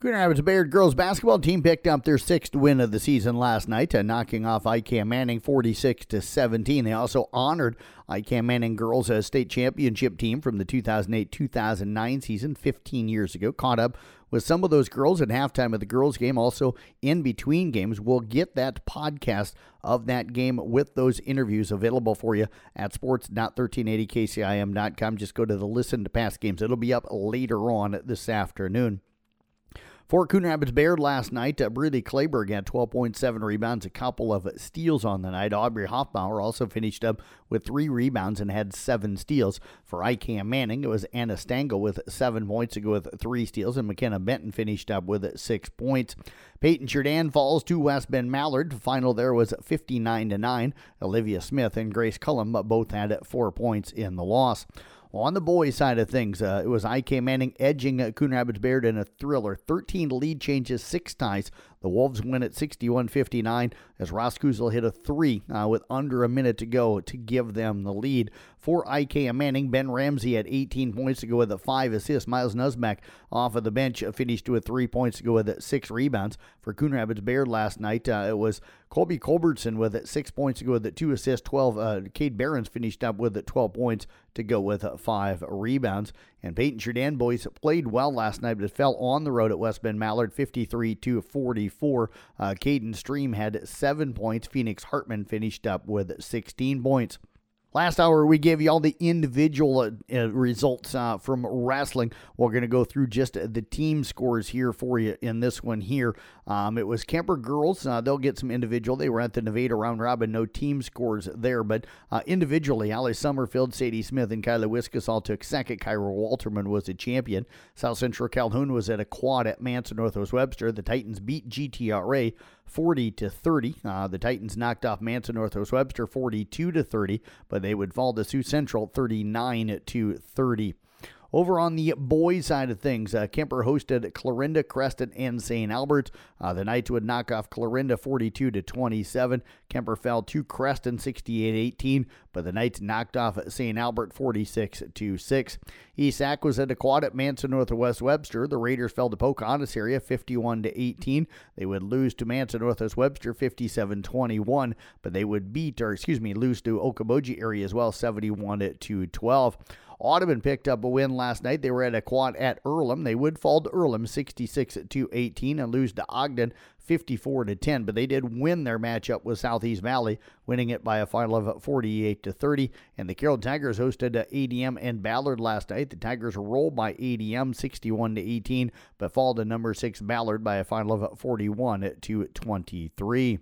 Grand Rapids Bayard girls basketball team picked up their sixth win of the season last night, uh, knocking off IKM-Manning 46 to 17. They also honored IKM-Manning girls as state championship team from the 2008-2009 season 15 years ago. Caught up with some of those girls at halftime of the girls game, also in between games. We'll get that podcast of that game with those interviews available for you at sports.1380kcim.com. Just go to the listen to past games. It'll be up later on this afternoon. For Coon Rapids Bayard last night, uh, Brearley Clayberg had 12.7 rebounds, a couple of steals on the night. Aubrey Hoffbauer also finished up with three rebounds and had seven steals. For IKM-Manning, it was Anna Stangl with seven points to go with three steals, and McKenna Benton finished up with six points. Paton-Churdan falls to West Bend Mallard. Final there was 59 to 9. Olivia Smith and Grace Cullum both had four points in the loss. On the boys' side of things, uh, it was IKM-Manning edging uh, Coon Rapids Bayard in a thriller. 13 lead changes, six ties. The Wolves win at 61 59 as Ross Kuzel hit a three uh, with under a minute to go to give them the lead. For IKM-Manning, Ben Ramsey had 18 points to go with a five assists. Miles Nuzmak off of the bench finished with three points to go with six rebounds. For Coon Rapids Bayard last night, uh, it was Colby Colbertson with six points to go with two assists. 12. Uh, Cade Barons finished up with 12 points to go with five rebounds. And Paton-Churdan boys played well last night, but fell on the road at West Bend Mallard 53 to 44. Uh, Caden Stream had seven points. Phoenix Hartman finished up with 16 points. Last hour, we gave you all the individual uh, uh, results uh, from wrestling. We're going to go through just the team scores here for you in this one here. Um, it was Kuemper girls. Uh, they'll get some individual. They were at the Nevada round robin. No team scores there, but uh, individually, Allie Summerfield, Sadie Smith, and Kyla Wiskus all took second. Kyra Walterman was a champion. South Central Calhoun was at a quad at Manson Northwest Webster. The Titans beat GTRA 40 to 30. Uh, the Titans knocked off Manson Northwest Webster 42 to 30, but they would fall to Sioux Central 39 to 30. Over on the boys' side of things, uh, Kuemper hosted Clarinda, Creston, and St. Albert. Uh, the Knights would knock off Clarinda 42 to 27. Kuemper fell to Creston 68-18, but the Knights knocked off St. Albert 46 to 6. Esac was at a quad at Manson Northwest Webster. The Raiders fell to Pocahontas area 51 to 18. They would lose to Manson Northwest Webster 57-21, but they would beat, or excuse me, lose to Okoboji area as well 71 to 12. Audubon picked up a win last night. They were at a quad at Earlham. They would fall to Earlham 66 to 18 and lose to Ogden 54 to 10, but they did win their matchup with Southeast Valley, winning it by a final of 48 to 30. And the Carroll Tigers hosted uh, ADM and Ballard last night. The Tigers rolled by ADM 61 to 18, but fall to number 6 Ballard by a final of 41 to 23.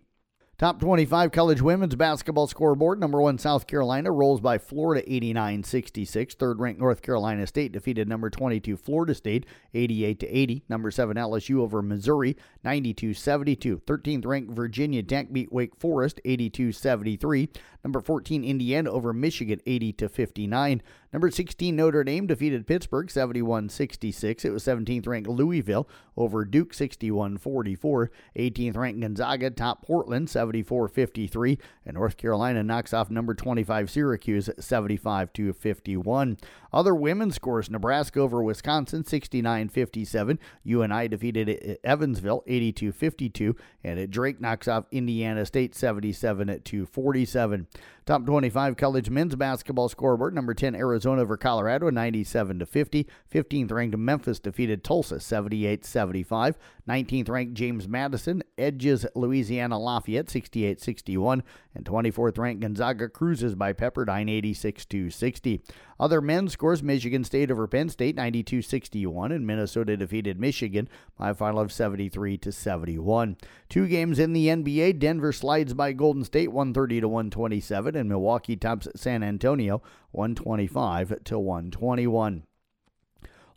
Top 25 college women's basketball scoreboard. Number one, South Carolina rolls by Florida 89 66. Third ranked North Carolina State defeated number 22 Florida State 88 80. Number seven, LSU over Missouri 92 72. 13th ranked Virginia Tech beat Wake Forest 82 73. Number 14, Indiana over Michigan 80 59. Number 16, Notre Dame defeated Pittsburgh 71 66. It was 17th ranked Louisville over Duke 61 44. 18th ranked Gonzaga top Portland 74 53. And North Carolina knocks off number 25 Syracuse 75 51. Other women's scores Nebraska over Wisconsin 69 57. UNI defeated Evansville 82 52. And Drake knocks off Indiana State 77 47. Top 25 college men's basketball scoreboard. Number 10 Arizona over Colorado 97 to 50. 15th ranked Memphis defeated Tulsa 78-75. 19th ranked James Madison edges Louisiana Lafayette 68-61 and 24th ranked Gonzaga cruises by Pepperdine 86 to 60. Other men's scores Michigan State over Penn State 92 61 and Minnesota defeated Michigan by a final of 73 to 71. Two games in the NBA Denver slides by Golden State 130 to 127 and Milwaukee tops San Antonio 125 to 121.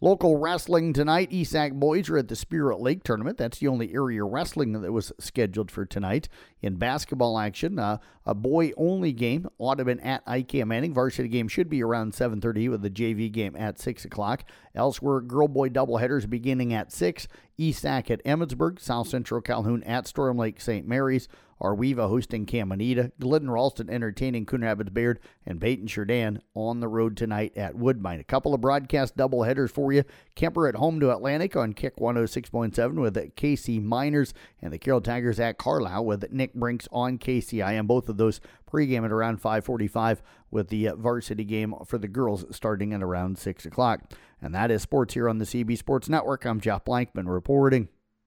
Local wrestling tonight. Esac boys are at the Spirit Lake tournament. That's the only area wrestling that was scheduled for tonight. In basketball action, uh, a boy-only game. Audubon at IKM-Manning. Varsity game should be around 7:30 with the JV game at 6 o'clock. Elsewhere, girl-boy doubleheaders beginning at 6. Esac at Emmetsburg. South Central Calhoun at Storm Lake St. Mary's. Arweva hosting Caminita, Glidden Ralston entertaining Coon Rapids Bayard, and Peyton Sheridan on the road tonight at Woodbine. A couple of broadcast doubleheaders for you. Kuemper at home to Atlantic on Kick 106.7 with KC Miners, and the Carroll Tigers at Carlisle with Nick Brinks on KCI. And both of those pregame at around 545 with the uh, varsity game for the girls starting at around 6 o'clock. And that is sports here on the CB Sports Network. I'm Jeff Blankman reporting.